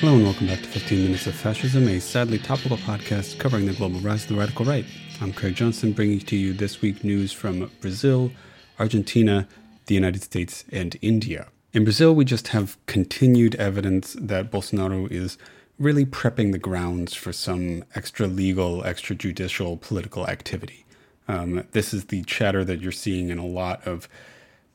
Hello and welcome back to 15 Minutes of Fascism, a sadly topical podcast covering the global rise of the radical right. I'm Craig Johnson, bringing to you this week news from Brazil, Argentina, the United States, and India. In Brazil, we just have continued evidence that Bolsonaro is really prepping the grounds for some extra legal, extrajudicial political activity. Um, this is the chatter that you're seeing in a lot of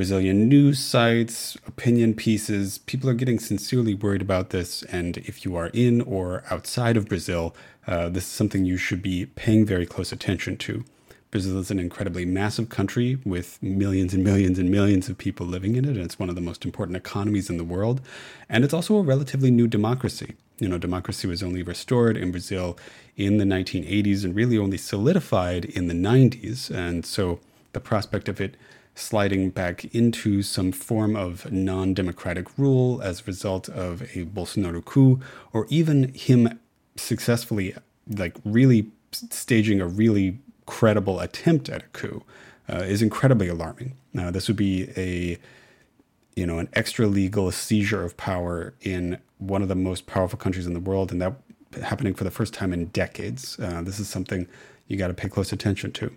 Brazilian news sites, opinion pieces. People are getting sincerely worried about this. And if you are in or outside of Brazil, uh, this is something you should be paying very close attention to. Brazil is an incredibly massive country with millions and millions and millions of people living in it, and it's one of the most important economies in the world. And it's also a relatively new democracy. You know, democracy was only restored in Brazil in the 1980s and really only solidified in the 90s. And so the prospect of it sliding back into some form of non democratic rule as a result of a Bolsonaro coup, or even him successfully, like, really staging a really credible attempt at a coup, uh, is incredibly alarming. Now, this would be a you know an extra legal seizure of power in one of the most powerful countries in the world, and that happening for the first time in decades. Uh, this is something you got to pay close attention to.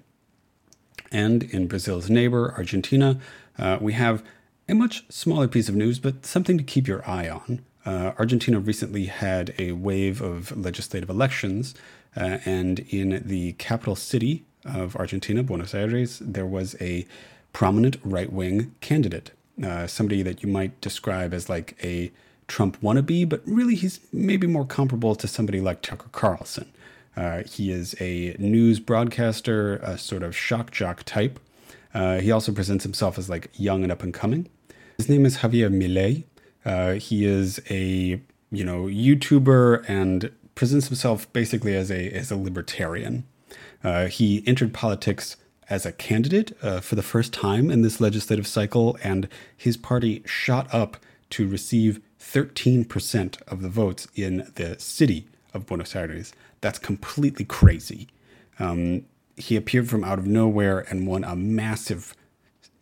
And in Brazil's neighbor, Argentina, uh, we have a much smaller piece of news, but something to keep your eye on. Uh, Argentina recently had a wave of legislative elections, uh, and in the capital city of Argentina, Buenos Aires, there was a prominent right wing candidate, uh, somebody that you might describe as like a Trump wannabe, but really he's maybe more comparable to somebody like Tucker Carlson. Uh, he is a news broadcaster, a sort of shock jock type. Uh, he also presents himself as like young and up and coming. His name is Javier Milei. Uh, he is a you know YouTuber and presents himself basically as a as a libertarian. Uh, he entered politics as a candidate uh, for the first time in this legislative cycle, and his party shot up to receive 13% of the votes in the city of Buenos Aires. That's completely crazy. Um, he appeared from out of nowhere and won a massive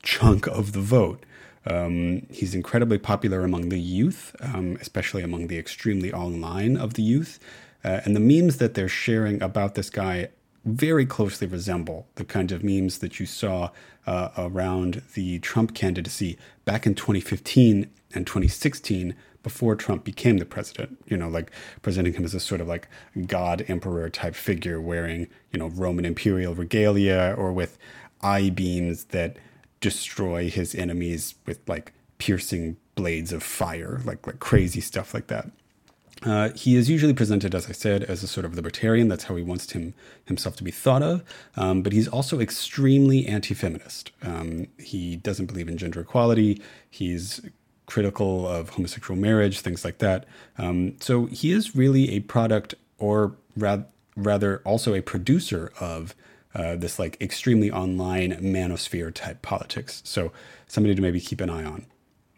chunk of the vote. Um, he's incredibly popular among the youth, um, especially among the extremely online of the youth. Uh, and the memes that they're sharing about this guy very closely resemble the kind of memes that you saw uh, around the Trump candidacy back in 2015 and 2016 before Trump became the president, you know, like presenting him as a sort of like god emperor type figure wearing, you know, Roman imperial regalia or with eye beams that destroy his enemies with like piercing blades of fire, like like crazy stuff like that. Uh, he is usually presented, as I said, as a sort of libertarian. That's how he wants him himself to be thought of. Um, but he's also extremely anti-feminist. Um, he doesn't believe in gender equality. He's critical of homosexual marriage, things like that. Um, so he is really a product, or ra- rather, also a producer of uh, this like extremely online manosphere type politics. So somebody to maybe keep an eye on.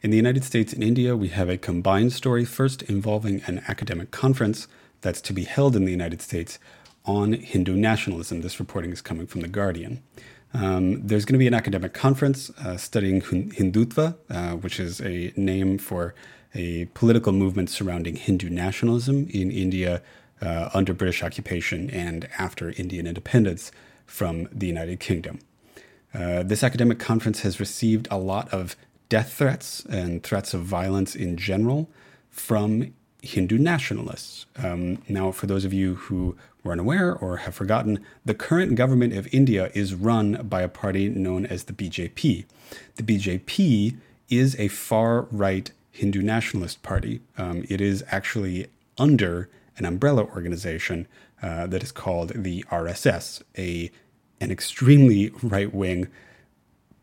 In the United States and India, we have a combined story first involving an academic conference that's to be held in the United States on Hindu nationalism. This reporting is coming from The Guardian. Um, there's going to be an academic conference uh, studying Hindutva, uh, which is a name for a political movement surrounding Hindu nationalism in India uh, under British occupation and after Indian independence from the United Kingdom. Uh, this academic conference has received a lot of death threats and threats of violence in general from Hindu nationalists. Um, now, for those of you who were unaware or have forgotten, the current government of India is run by a party known as the BJP. The BJP is a far right Hindu nationalist party. Um, it is actually under an umbrella organization uh, that is called the RSS, a an extremely right wing,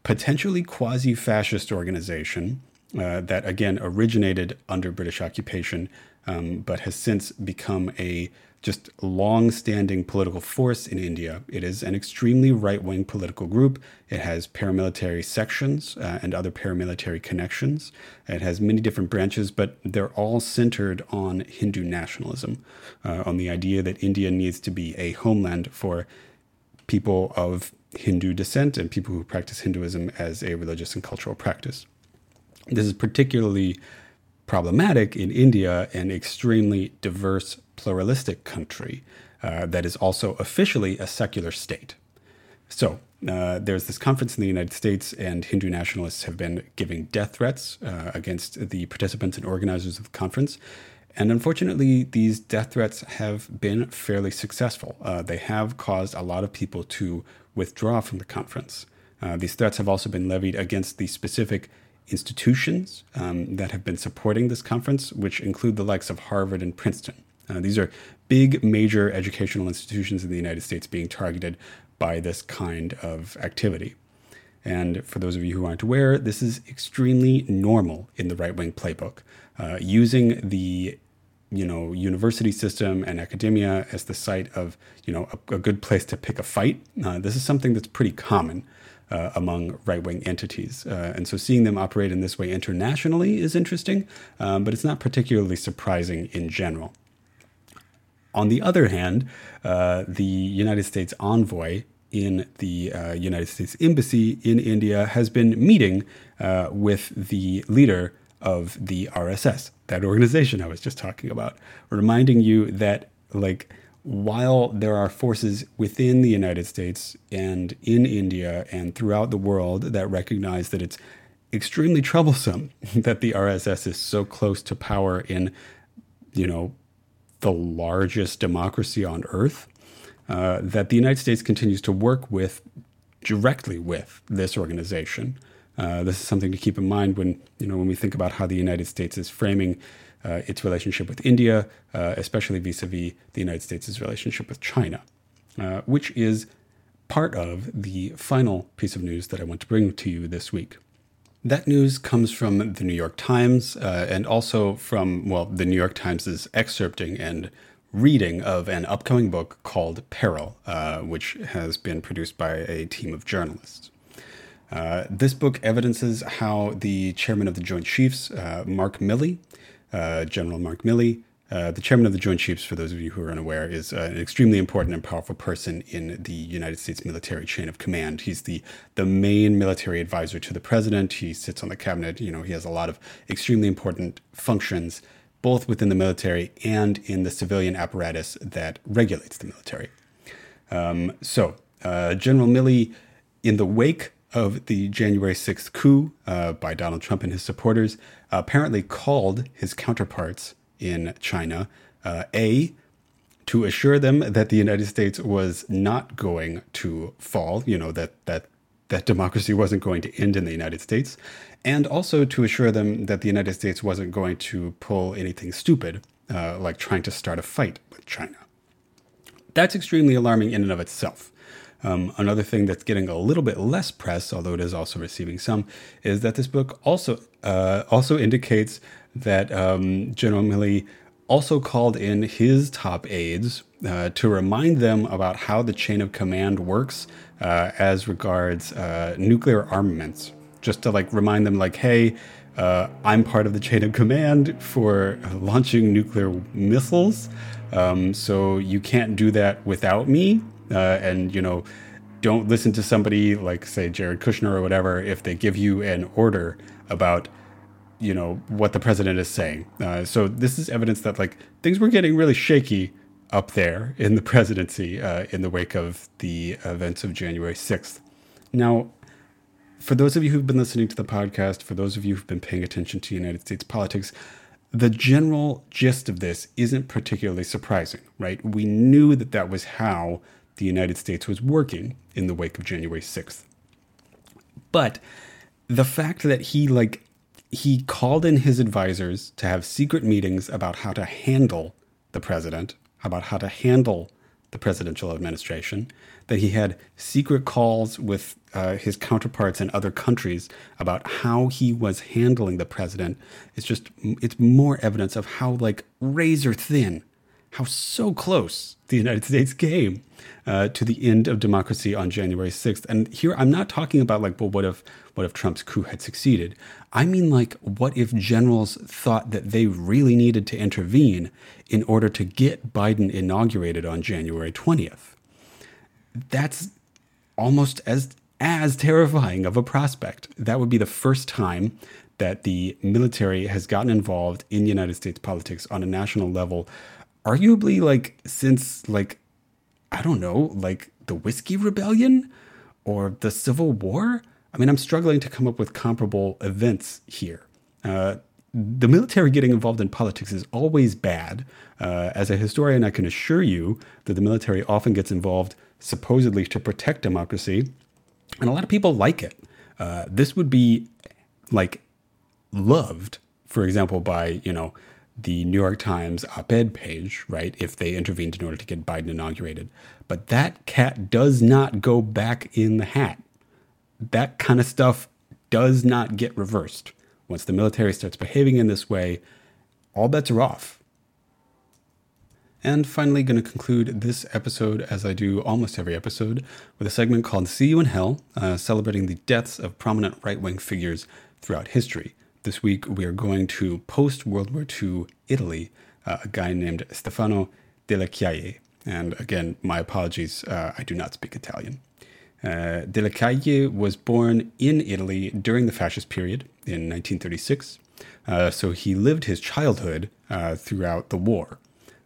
potentially quasi fascist organization uh, that again originated under British occupation um, but has since become a just long-standing political force in India. It is an extremely right-wing political group. It has paramilitary sections uh, and other paramilitary connections. It has many different branches, but they're all centered on Hindu nationalism, uh, on the idea that India needs to be a homeland for people of Hindu descent and people who practice Hinduism as a religious and cultural practice. This is particularly problematic in India, an extremely diverse, pluralistic country uh, that is also officially a secular state. So, uh, there's this conference in the United States, and Hindu nationalists have been giving death threats uh, against the participants and organizers of the conference. And unfortunately, these death threats have been fairly successful. Uh, they have caused a lot of people to withdraw from the conference. Uh, these threats have also been levied against the specific institutions um, that have been supporting this conference, which include the likes of Harvard and Princeton. Uh, these are big, major educational institutions in the United States being targeted by this kind of activity. And for those of you who aren't aware, this is extremely normal in the right wing playbook. Uh, using the you know university system and academia as the site of you know a, a good place to pick a fight. Uh, this is something that's pretty common uh, among right wing entities, uh, and so seeing them operate in this way internationally is interesting, um, but it's not particularly surprising in general. On the other hand, uh, the United States envoy in the uh, United States Embassy in India has been meeting uh, with the leader of the RSS, that organization I was just talking about, reminding you that, like, while there are forces within the United States and in India and throughout the world that recognize that it's extremely troublesome that the RSS is so close to power in, you know, the largest democracy on earth, uh, that the United States continues to work with directly with this organization. Uh, this is something to keep in mind when you know when we think about how the United States is framing uh, its relationship with India, uh, especially vis-a-vis the United States' relationship with China, uh, which is part of the final piece of news that I want to bring to you this week. That news comes from the New York Times uh, and also from, well, the New York Times excerpting and reading of an upcoming book called Peril, which has been produced by a team of journalists. Uh, this book evidences how the chairman of the Joint Chiefs, uh, Mark Milley, uh, General Mark Milley, uh, the chairman of the Joint Chiefs, for those of you who are unaware, is uh, an extremely important and powerful person in the United States military chain of command. He's the the main military advisor to the president. He sits on the cabinet. You know, he has a lot of extremely important functions, both within the military and in the civilian apparatus that regulates the military. Um, so, General Milley, in the wake of the January 6th coup uh, by Donald Trump and his supporters, apparently called his counterparts in China, uh, A, to assure them that the United States was not going to fall, you know, that, that, that democracy wasn't going to end in the United States, and also to assure them that the United States wasn't going to pull anything stupid, uh, like trying to start a fight with China. That's extremely alarming in and of itself. Um, another thing that's getting a little bit less press, although it is also receiving some, is that this book also uh, also indicates that um, General Milley also called in his top aides uh, to remind them about how the chain of command works uh, as regards uh, nuclear armaments. Just to like remind them, like, hey, uh, I'm part of the chain of command for launching nuclear missiles. Um, so you can't do that without me uh, and you know don't listen to somebody like say Jared Kushner or whatever if they give you an order about you know what the president is saying. Uh, so this is evidence that like things were getting really shaky up there in the presidency uh, in the wake of the events of January sixth. Now, for those of you who've been listening to the podcast, for those of you who've been paying attention to United States politics, the general gist of this isn't particularly surprising, right? We knew that that was how the United States was working in the wake of January 6th. But the fact that he like he called in his advisors to have secret meetings about how to handle the president, about how to handle the presidential administration, that he had secret calls with uh, his counterparts in other countries about how he was handling the president. It's just, it's more evidence of how like razor thin how so close the United States came uh, to the end of democracy on January 6th. And here I'm not talking about like, well, what if what if Trump's coup had succeeded? I mean like what if generals thought that they really needed to intervene in order to get Biden inaugurated on January 20th? That's almost as as terrifying of a prospect. That would be the first time that the military has gotten involved in United States politics on a national level, arguably like since like I don't know, like the Whiskey Rebellion or the Civil War. I mean, I'm struggling to come up with comparable events here. Uh, the military getting involved in politics is always bad. Uh, as a historian, I can assure you that the military often gets involved supposedly to protect democracy, and a lot of people like it. Uh, this would be like loved, for example, by you know the New York Times op-ed page, right? If they intervened in order to get Biden inaugurated, but that cat does not go back in the hat. That kind of stuff does not get reversed. Once the military starts behaving in this way, all bets are off. And finally, going to conclude this episode, as I do almost every episode, with a segment called See You in Hell, uh, celebrating the deaths of prominent right wing figures throughout history. This week, we are going to post World War II Italy, uh, a guy named Stefano delle Chiaie. And again, my apologies, uh, I do not speak Italian. Uh, Delle Chiaie was born in Italy during the fascist period in 1936. Uh, so he lived his childhood uh, throughout the war.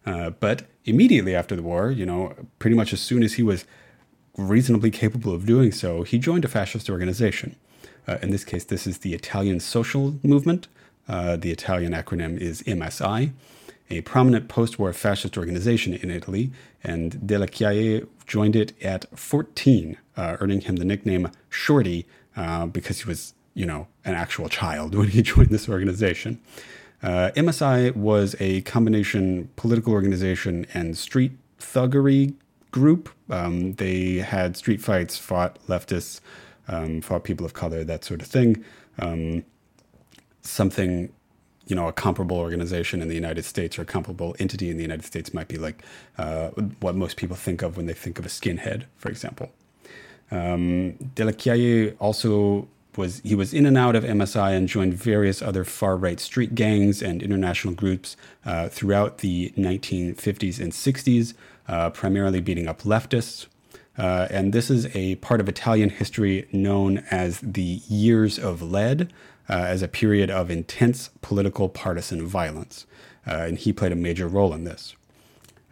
Uh, but immediately after the war, you know, pretty much as soon as he was reasonably capable of doing so, he joined a fascist organization. Uh, in this case, this is the Italian Social Movement. Uh, the Italian acronym is MSI, a prominent post war fascist organization in Italy, and Delle Chiaie joined it at 14, uh, earning him the nickname Shorty uh, because he was, you know, an actual child when he joined this organization. Uh, MSI was a combination political organization and street thuggery group. Um, they had street fights, fought leftists, um, fought people of color, that sort of thing. Um, something you know, a comparable organization in the United States or a comparable entity in the United States might be like uh, what most people think of when they think of a skinhead, for example. Um, Delle Chiaie also was he was in and out of MSI and joined various other far right street gangs and international groups uh, throughout the 1950s and 60s, uh, primarily beating up leftists. Uh, and this is a part of Italian history known as the Years of Lead, uh, as a period of intense political partisan violence. Uh, and he played a major role in this.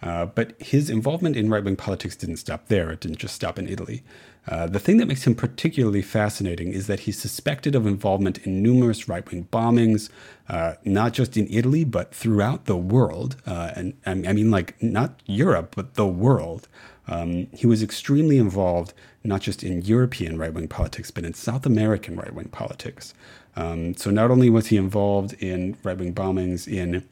Uh, but his involvement in right wing politics didn't stop there. It didn't just stop in Italy. Uh, the thing that makes him particularly fascinating is that he's suspected of involvement in numerous right wing bombings, uh, not just in Italy, but throughout the world. And I mean, like, not Europe, but the world. Um, he was extremely involved not just in European right wing politics, but in South American right wing politics. Um, so not only was he involved in right wing bombings in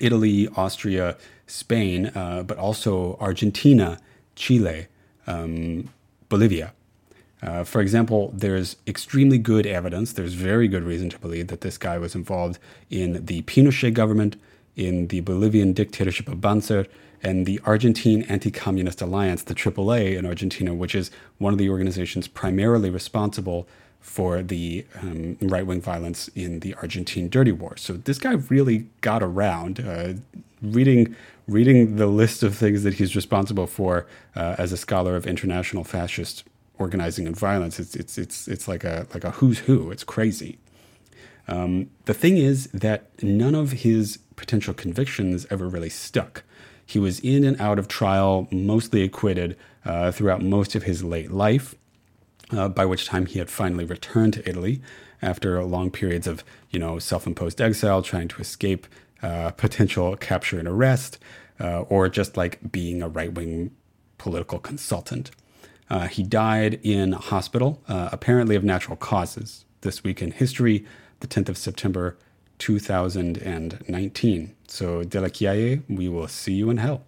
Italy, Austria, Spain, uh, but also Argentina, Chile, um, Bolivia. Uh, for example, there's extremely good evidence, there's very good reason to believe that this guy was involved in the Pinochet government, in the Bolivian dictatorship of Banzer, and the Argentine Anti Communist Alliance, the AAA in Argentina, which is one of the organizations primarily responsible for the um, right wing violence in the Argentine Dirty War. So this guy really got around. Uh, reading reading the list of things that he's responsible for uh, as a scholar of international fascist organizing and violence, it's it's it's it's like a like a who's who. It's crazy. Um, the thing is that none of his potential convictions ever really stuck. He was in and out of trial, mostly acquitted uh, throughout most of his late life uh, by which time he had finally returned to Italy after long periods of, you know, self-imposed exile, trying to escape uh, potential capture and arrest, uh, or just like being a right-wing political consultant. Uh, he died in hospital, uh, apparently of natural causes. This week in history, the 10th of September, 2019. So, Delle Chiaie, we will see you in hell.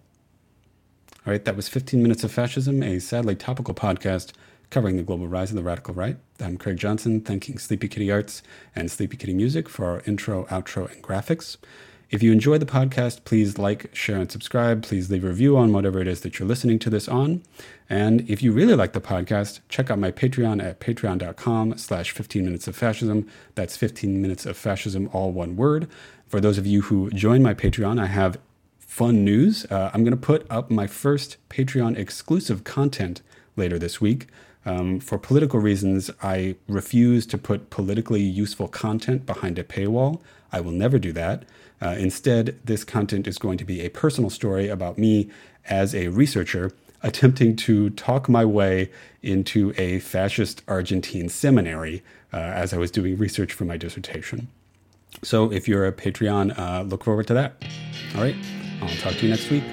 All right, that was 15 Minutes of Fascism, a sadly topical podcast covering the global rise of the radical right. I'm Craig Johnson, thanking Sleepy Kitty Arts and Sleepy Kitty Music for our intro, outro, and graphics. If you enjoy the podcast, please like, share, and subscribe. Please leave a review on whatever it is that you're listening to this on. And if you really like the podcast, check out my Patreon at patreon.com slash 15 minutes of fascism. That's 15 minutes of fascism, all one word. For those of you who join my Patreon, I have fun news. Uh, I'm going to put up my first Patreon exclusive content later this week. Um, for political reasons, I refuse to put politically useful content behind a paywall. I will never do that. Uh, instead, this content is going to be a personal story about me as a researcher attempting to talk my way into a fascist Argentine seminary uh, as I was doing research for my dissertation. So if you're a Patreon, uh, look forward to that. All right, I'll talk to you next week.